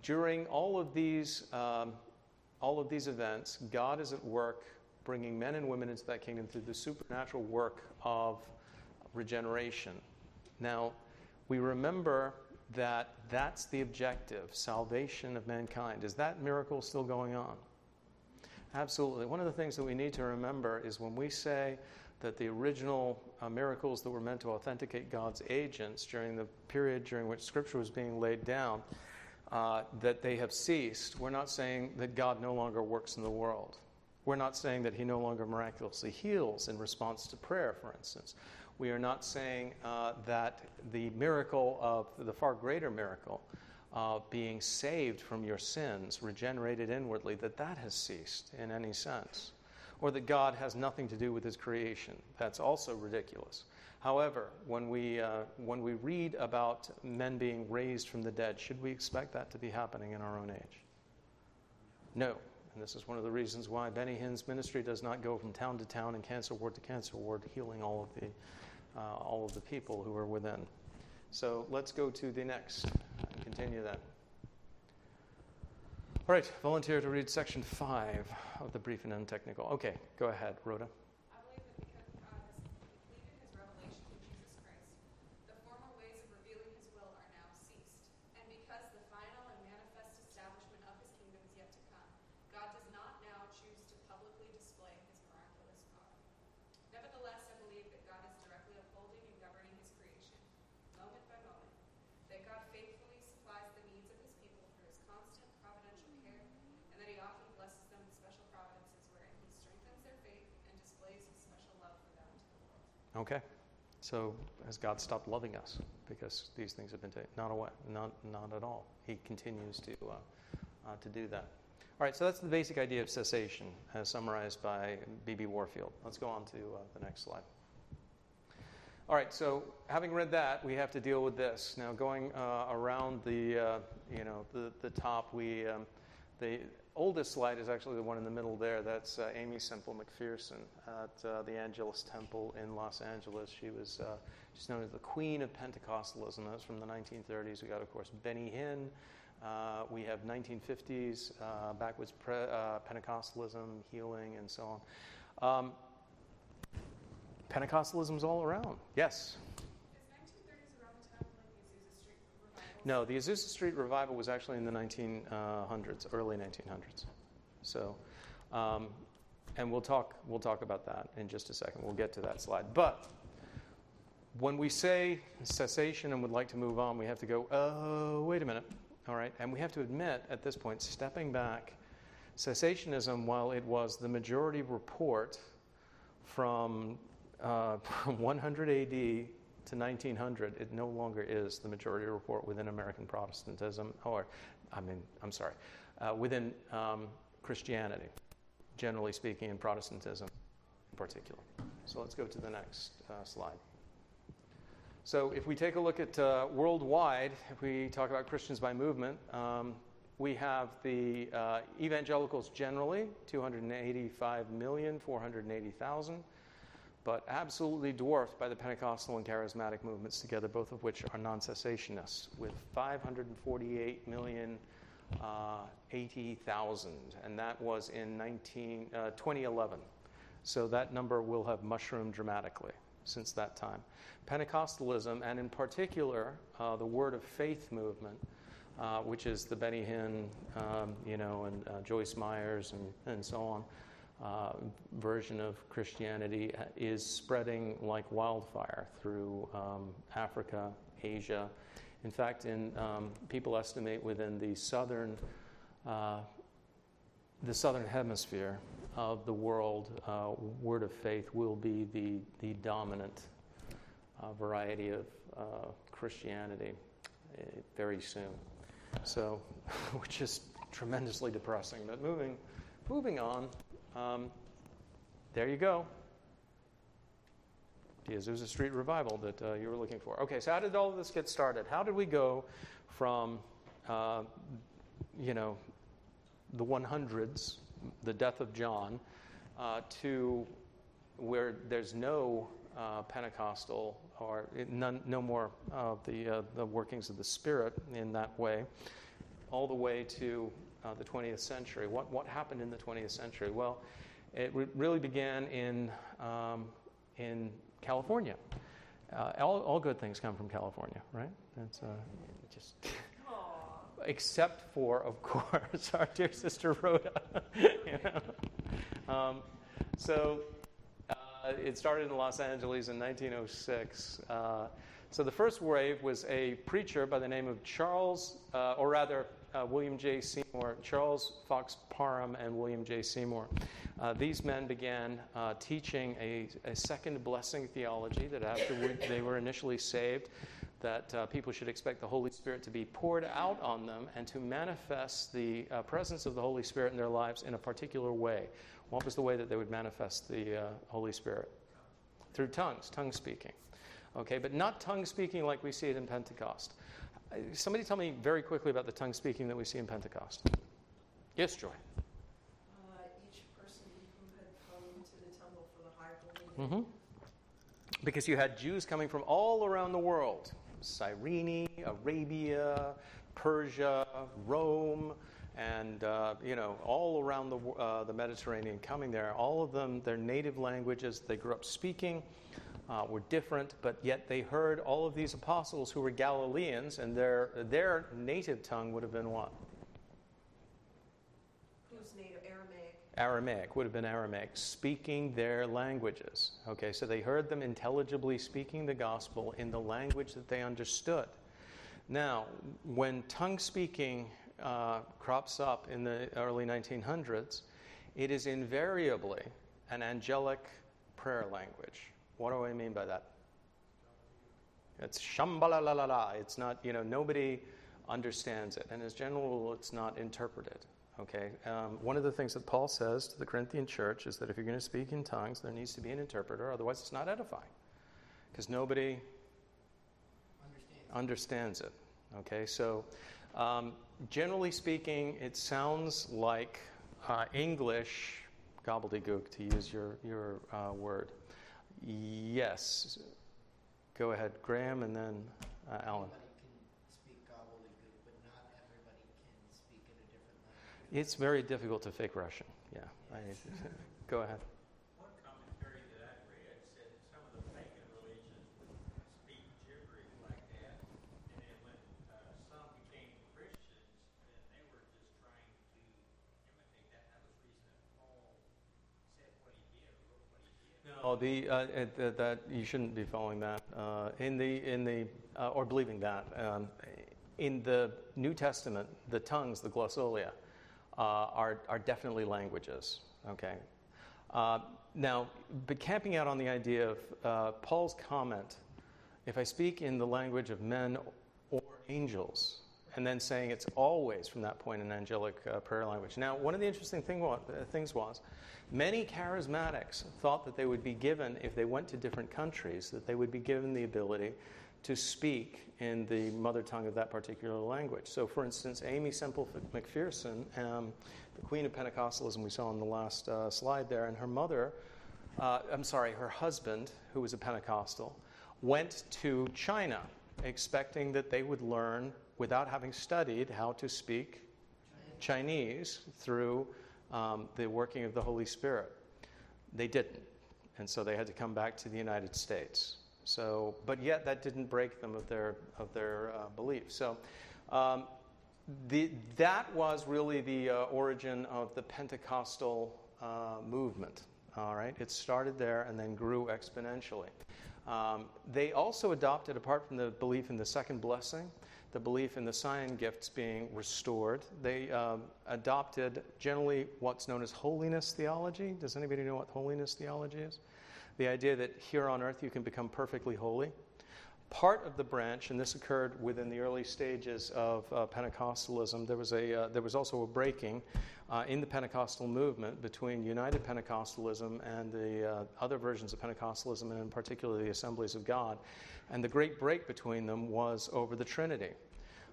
during all of these, um, all of these events, God is at work bringing men and women into that kingdom through the supernatural work of regeneration. Now, we remember that that's the objective salvation of mankind. Is that miracle still going on? Absolutely. One of the things that we need to remember is when we say that the original uh, miracles that were meant to authenticate God's agents during the period during which Scripture was being laid down, uh, that they have ceased, we're not saying that God no longer works in the world. We're not saying that He no longer miraculously heals in response to prayer, for instance. We are not saying uh, that the miracle of the far greater miracle of being saved from your sins, regenerated inwardly, that that has ceased in any sense. Or that God has nothing to do with his creation. That's also ridiculous. However, when we, uh, when we read about men being raised from the dead, should we expect that to be happening in our own age? No. And this is one of the reasons why Benny Hinn's ministry does not go from town to town and cancer ward to cancer ward, healing all of the, uh, all of the people who are within. So let's go to the next and continue that. All right, volunteer to read section five of the brief and untechnical. Okay, go ahead, Rhoda. I believe that because God has completed his revelation in Jesus Christ, the former ways of revealing his will are now ceased. And because the final and manifest establishment of his kingdom is yet to come, God does not now choose to publicly display his miraculous power. Nevertheless, I believe that God is directly upholding and governing his creation, moment by moment, that God faithfully supplies the needs of his people through his constant providential care, and that he often blesses them with special providences wherein he strengthens their faith and displays his special love for them to the world. Okay. So has God stopped loving us because these things have been taken? Not away, not not at all. He continues to uh, uh, to do that. All right. So that's the basic idea of cessation, as summarized by B.B. Warfield. Let's go on to uh, the next slide. All right. So having read that, we have to deal with this now. Going uh, around the uh, you know the the top, we um, the oldest slide is actually the one in the middle there. That's uh, Aimee Semple McPherson at uh, the Angelus Temple in Los Angeles. She was uh, she's known as the Queen of Pentecostalism. That was from the 1930s. We got, of course, Benny Hinn. Uh, we have 1950s uh, backwoods pre- uh, Pentecostalism, healing, and so on. Um, Pentecostalism's all around. Yes. No, the Azusa Street revival was actually in the 1900s, early 1900s. So, um, and we'll talk we'll talk about that in just a second. We'll get to that slide. But when we say cessation and would like to move on, we have to go. Oh, wait a minute. All right, and we have to admit at this point, stepping back, cessationism, while it was the majority report from uh, 100 AD to 1900, it no longer is the majority report within American Protestantism, or, I mean, I'm sorry, uh, within um, Christianity, generally speaking, and Protestantism in particular. So let's go to the next uh, slide. So if we take a look at uh, worldwide, if we talk about Christians by movement, um, we have the uh, evangelicals generally, 285,480,000 but absolutely dwarfed by the Pentecostal and charismatic movements together, both of which are non cessationists, with 548 million. Uh, 80,000, and that was in 19, uh, 2011. So that number will have mushroomed dramatically since that time. Pentecostalism, and in particular, uh, the Word of Faith movement, uh, which is the Benny Hinn, um, you know, and uh, Joyce Meyers, and, and so on, uh, version of Christianity is spreading like wildfire through um, Africa, Asia. In fact, in, um, people estimate within the southern, uh, the southern hemisphere of the world, uh, word of faith will be the, the dominant uh, variety of uh, Christianity uh, very soon. So, which is tremendously depressing. But moving, moving on. Um, there you go. The Azusa Street revival that uh, you were looking for. Okay, so how did all of this get started? How did we go from, uh, you know, the 100s, the death of John, uh, to where there's no uh, Pentecostal or none, no more of the, uh, the workings of the Spirit in that way, all the way to uh, the 20th century. What, what happened in the 20th century? Well, it re- really began in, um, in California. Uh, all, all, good things come from California, right? That's uh, just. Except for, of course, our dear sister Rhoda. you know? um, so uh, it started in Los Angeles in 1906. Uh, so the first wave was a preacher by the name of Charles, uh, or rather, uh, William J. Seymour, Charles Fox Parham, and William J. Seymour. Uh, these men began uh, teaching a, a, second blessing theology that after they were initially saved, that uh, people should expect the Holy Spirit to be poured out on them and to manifest the uh, presence of the Holy Spirit in their lives in a particular way. What was the way that they would manifest the uh, Holy Spirit? Through tongues, tongue speaking. Okay, but not tongue speaking like we see it in Pentecost. Somebody tell me very quickly about the tongue speaking that we see in Pentecost. Yes, Joy. Uh, each person who had come to the temple for the high holy mm-hmm. Because you had Jews coming from all around the world Cyrene, Arabia, Persia, Rome, and uh, you know all around the, uh, the Mediterranean coming there. All of them, their native languages, they grew up speaking uh, were different, but yet they heard all of these apostles who were Galileans, and their, their native tongue would have been what? Who's native? Aramaic. Aramaic would have been Aramaic, speaking their languages. Okay, so they heard them intelligibly speaking the gospel in the language that they understood. Now, when tongue speaking uh, crops up in the early 1900s, it is invariably an angelic prayer language. What do I mean by that? It's shambhala la la la. It's not, you know, nobody understands it. And as general rule, it's not interpreted. Okay? Um, one of the things that Paul says to the Corinthian church is that if you're going to speak in tongues, there needs to be an interpreter, otherwise, it's not edifying. Because nobody understands. understands it. Okay? So Um, generally speaking, it sounds like uh, English gobbledygook, to use your, your uh, word. Yes. Go ahead, Graham, and then uh, Alan. Everybody can speak gobbledygook, but not everybody can speak in a different language. It's very difficult to fake Russian. Yeah. I, go ahead. One commentary that I read said some of the pagan religions would speak gibberish like that, and then when uh, some became Christians, then they were just trying to imitate that. That was the reason that Paul said what he did, or wrote did. Oh, the, uh, it, uh, that you shouldn't be following that uh, in the in the uh, or believing that um, in the New Testament, the tongues, the glossolia, uh, are are definitely languages. Okay. Uh, now, but camping out on the idea of uh, Paul's comment, if I speak in the language of men or angels, and then saying it's always from that point an angelic uh, prayer language. Now, one of the interesting thing uh, things was many charismatics thought that they would be given, if they went to different countries, that they would be given the ability to speak in the mother tongue of that particular language. So, for instance, Aimee Semple McPherson, um, the queen of Pentecostalism we saw on the last uh, slide there, and her mother, uh, I'm sorry, her husband, who was a Pentecostal, went to China expecting that they would learn without having studied how to speak Chinese through um, the working of the Holy Spirit. They didn't, and so they had to come back to the United States. So, but yet that didn't break them of their of their uh, belief. So, um, the, that was really the uh, origin of the Pentecostal uh, movement. All right, it started there and then grew exponentially. Um, they also adopted, apart from the belief in the second blessing, the belief in the sign gifts being restored. They um, adopted generally what's known as holiness theology. Does anybody know what holiness theology is? The idea that here on earth you can become perfectly holy. Part of the branch, and this occurred within the early stages of uh, Pentecostalism, there was, a, uh, there was also a breaking uh, in the Pentecostal movement between United Pentecostalism and the uh, other versions of Pentecostalism, and in particular the Assemblies of God. And the great break between them was over the Trinity.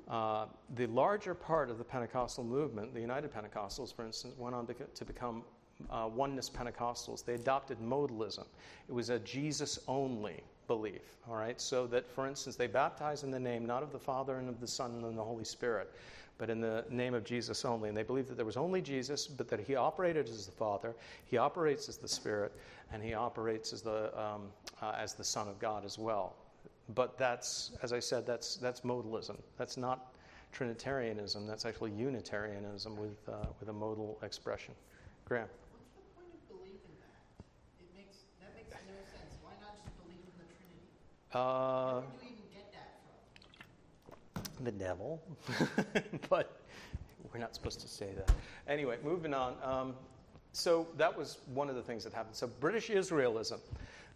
Uh, the larger part of the Pentecostal movement, the United Pentecostals, for instance, went on to become uh, oneness Pentecostals. They adopted modalism. It was a Jesus only belief, all right? So that, for instance, they baptize in the name not of the Father and of the Son and the Holy Spirit, but in the name of Jesus only. And they believed that there was only Jesus, but that he operated as the Father, he operates as the Spirit, and he operates as the, um, uh, as the Son of God as well. But that's, as I said, that's, that's modalism. That's not Trinitarianism. That's actually Unitarianism with, uh, with a modal expression. Graham. What's the point of believing that? It makes that makes no sense. Why not just believe in the Trinity? Uh, Where would you even get that from? the devil. but we're not supposed to say that. Anyway, moving on. Um, so that was one of the things that happened. So British Israelism,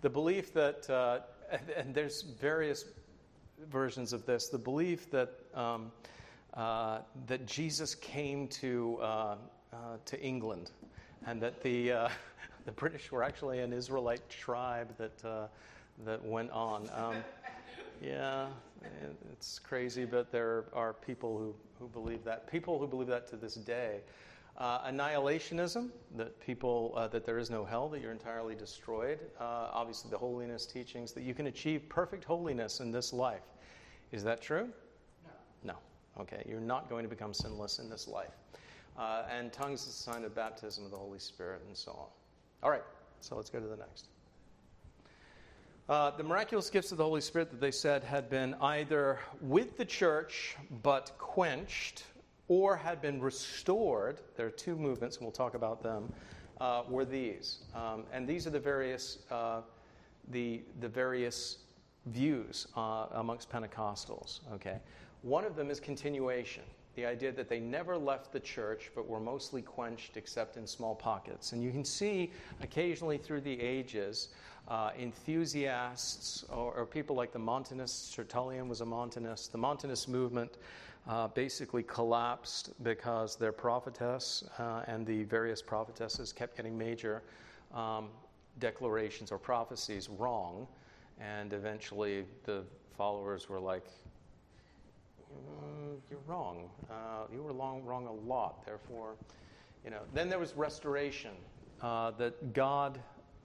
the belief that, uh, and, and there's various versions of this, the belief that um, uh, that Jesus came to uh, uh, to England, and that the uh, the British were actually an Israelite tribe that uh, that went on. Um, yeah, it's crazy, but there are people who, who believe that. People who believe that to this day. Uh, annihilationism, that people, uh, that there is no hell, that you're entirely destroyed. Uh, obviously, the holiness teachings, that you can achieve perfect holiness in this life. Is that true? No. No. Okay, you're not going to become sinless in this life. Uh, and tongues is a sign of baptism of the Holy Spirit, and so on. All right, so let's go to the next. Uh, the miraculous gifts of the Holy Spirit that they said had been either with the church but quenched or had been restored. There are two movements, and we'll talk about them. Uh, were these, um, and these are the various uh, the the various views uh, amongst Pentecostals. Okay, one of them is continuation. The idea that they never left the church but were mostly quenched except in small pockets. And you can see occasionally through the ages uh, enthusiasts or, or people like the Montanists, Tertullian was a Montanist. The Montanist movement uh, basically collapsed because their prophetess uh, and the various prophetesses kept getting major um, declarations or prophecies wrong. And eventually the followers were like, "Mm, you're wrong. Uh, you were long, wrong a lot. Therefore, you know. Then there was restoration, uh, that God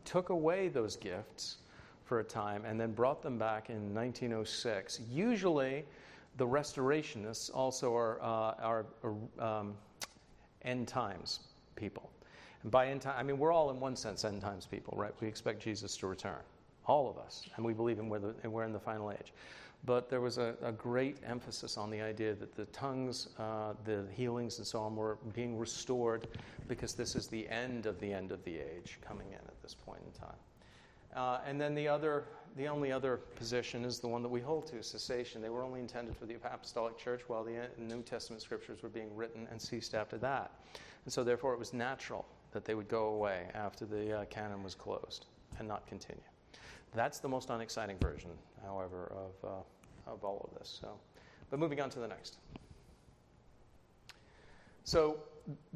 took away those gifts for a time and then brought them back in 1906. Usually, the restorationists also are, uh, are um, end times people. And by end time, I mean, we're all in one sense end times people, right? We expect Jesus to return, all of us, and we believe in we're, the, we're in the final age. But there was a, a, great emphasis on the idea that the tongues, uh, the healings, and so on were being restored because this is the end of the end of the age coming in at this point in time. Uh, and then the other, the only other position is the one that we hold to, cessation. They were only intended for the apostolic church, while the New Testament scriptures were being written and ceased after that. And so, therefore, it was natural that they would go away after the uh, canon was closed and not continue. That's the most unexciting version, however, of, uh, of all of this. So, but moving on to the next. So,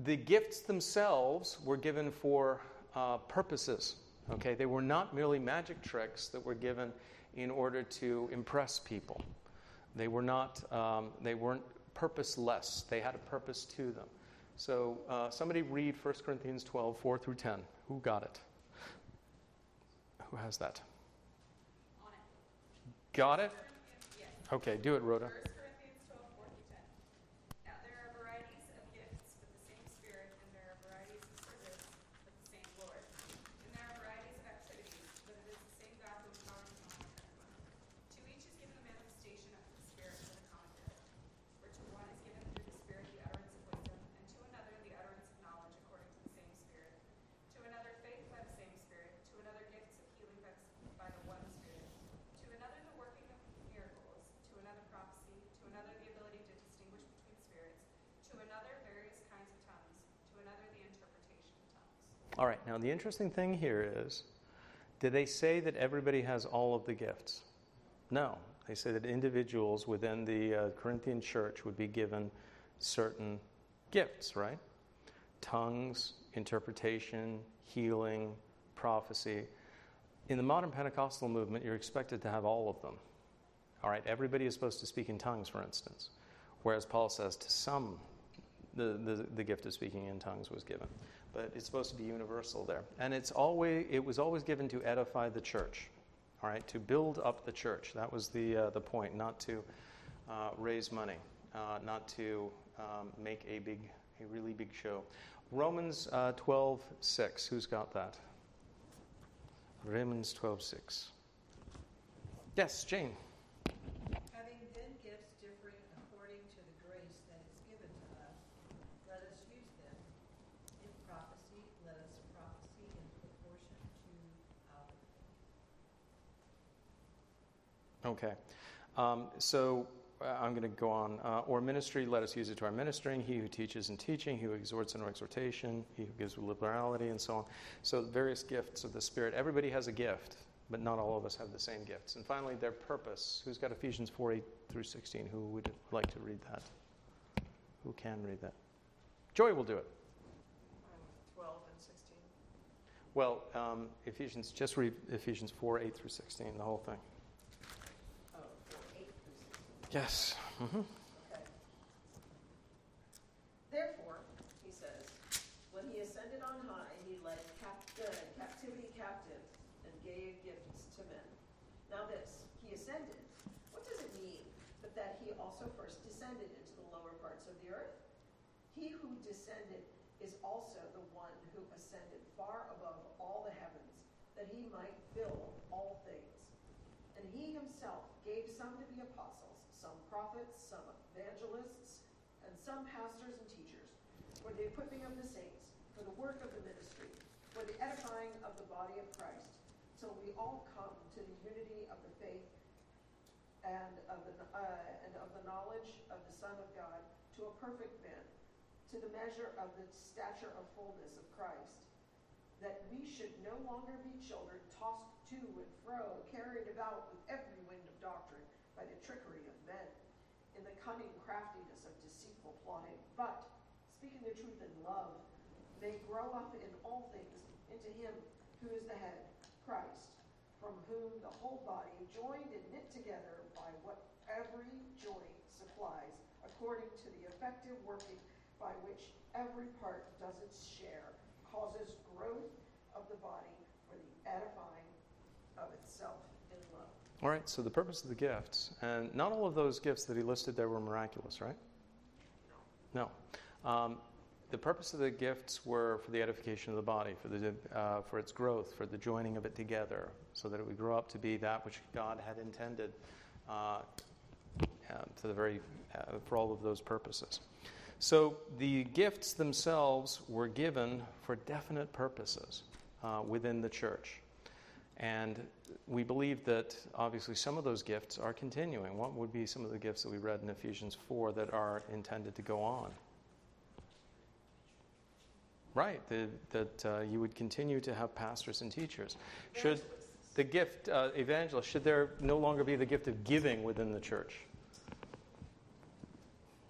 the gifts themselves were given for uh, purposes. Okay, they were not merely magic tricks that were given in order to impress people. They were not. Um, they weren't purposeless. They had a purpose to them. So, uh, somebody read 1 Corinthians 12, 4 through 10. Who got it? Who has that? Got it? Okay, do it, Rhoda. All right, now the interesting thing here is did they say that everybody has all of the gifts? No. They say that individuals within the uh, Corinthian church would be given certain gifts, right? Tongues, interpretation, healing, prophecy. In the modern Pentecostal movement, you're expected to have all of them. All right, everybody is supposed to speak in tongues, for instance, whereas Paul says to some the, the, the gift of speaking in tongues was given but it's supposed to be universal there. And it's always, it was always given to edify the church, all right, to build up the church. That was the, uh, the point, not to uh, raise money, uh, not to um, make a big, a really big show. Romans uh, 12, 6. Who's got that? Romans 12, 6. Yes, Jane. Okay. Um, so uh, I'm going to go on. Uh, or ministry, let us use it to our ministering. He who teaches in teaching, he who exhorts in exhortation, he who gives liberality, and so on. So various gifts of the Spirit. Everybody has a gift, but not all of us have the same gifts. And finally, their purpose. Who's got Ephesians 4 8 through 16? Who would like to read that? Who can read that? Joy will do it. 12 and 16. Well, um, Ephesians, just read Ephesians 4 8 through 16, the whole thing. Yes. Mm-hmm. Okay. Therefore, he says, when he ascended on high, he led cap- uh, captivity captive and gave gifts to men. Now, this, he ascended, what does it mean but that he also first descended into the lower parts of the earth? He who descended is also the one who ascended far above all the heavens, that he might fill all things. And he himself gave some to some prophets, some evangelists, and some pastors and teachers, for the equipping of the saints, for the work of the ministry, for the edifying of the body of Christ, till we all come to the unity of the faith and of the, uh, and of the knowledge of the Son of God, to a perfect man, to the measure of the stature of fullness of Christ, that we should no longer be children tossed to and fro, carried about with every wind of doctrine by the trickery of men, in the cunning craftiness of deceitful plotting, but, speaking the truth in love, may grow up in all things into him who is the head, Christ, from whom the whole body, joined and knit together by what every joint supplies, according to the effective working by which every part does its share, causes growth of the body for the edifying of itself. All right, so the purpose of the gifts, and not all of those gifts that he listed there were miraculous, right? No. Um, the purpose of the gifts were for the edification of the body, for, the, uh, for its growth, for the joining of it together, so that it would grow up to be that which God had intended uh, uh, the very, uh, for all of those purposes. So the gifts themselves were given for definite purposes uh, within the church. And we believe that obviously some of those gifts are continuing. What would be some of the gifts that we read in Ephesians 4 that are intended to go on? Right, the, that uh, you would continue to have pastors and teachers. Should the gift, uh, evangelist, should there no longer be the gift of giving within the church?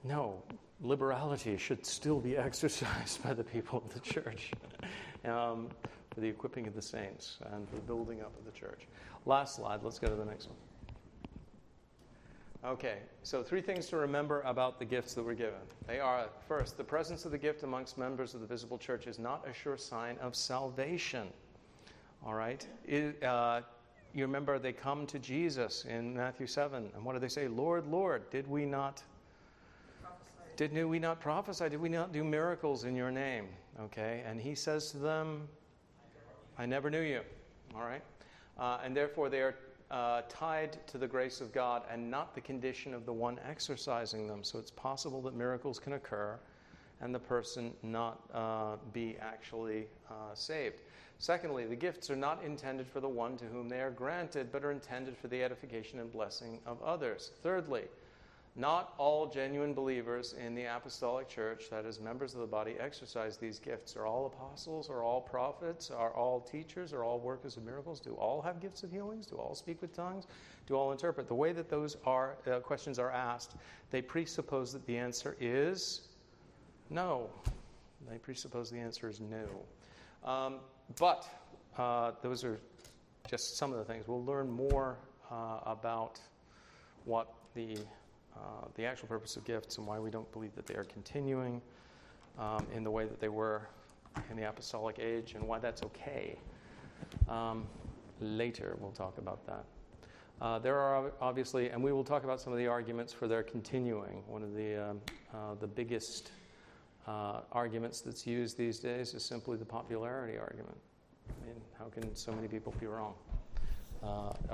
No, liberality should still be exercised by the people of the church um, for the equipping of the saints and for the building up of the church. Last slide, let's go to the next one. Okay, so three things to remember about the gifts that were given. They are first, the presence of the gift amongst members of the visible church is not a sure sign of salvation. All right? It, uh, you remember they come to Jesus in Matthew 7, and what do they say? Lord, Lord, did we not did we not prophesy? Did we not do miracles in your name? Okay, and he says to them, I never knew you. All right, uh, and therefore they are uh, tied to the grace of God and not the condition of the one exercising them. So it's possible that miracles can occur and the person not uh, be actually uh, saved. Secondly, the gifts are not intended for the one to whom they are granted, but are intended for the edification and blessing of others. Thirdly, not all genuine believers in the apostolic church, that is, members of the body, exercise these gifts. Are all apostles? Are all prophets? Are all teachers? Are all workers of miracles? Do all have gifts of healings? Do all speak with tongues? Do all interpret? The way that those are, uh, questions are asked, they presuppose that the answer is no. They presuppose the answer is no. Um, but uh, those are just some of the things. We'll learn more uh, about what the uh, the actual purpose of gifts and why we don't believe that they are continuing um, in the way that they were in the apostolic age and why that's okay. Um, later, we'll talk about that. Uh, there are obviously, and we will talk about some of the arguments for their continuing. One of the, um, uh, the biggest uh, arguments that's used these days is simply the popularity argument. I mean, how can so many people be wrong? Uh,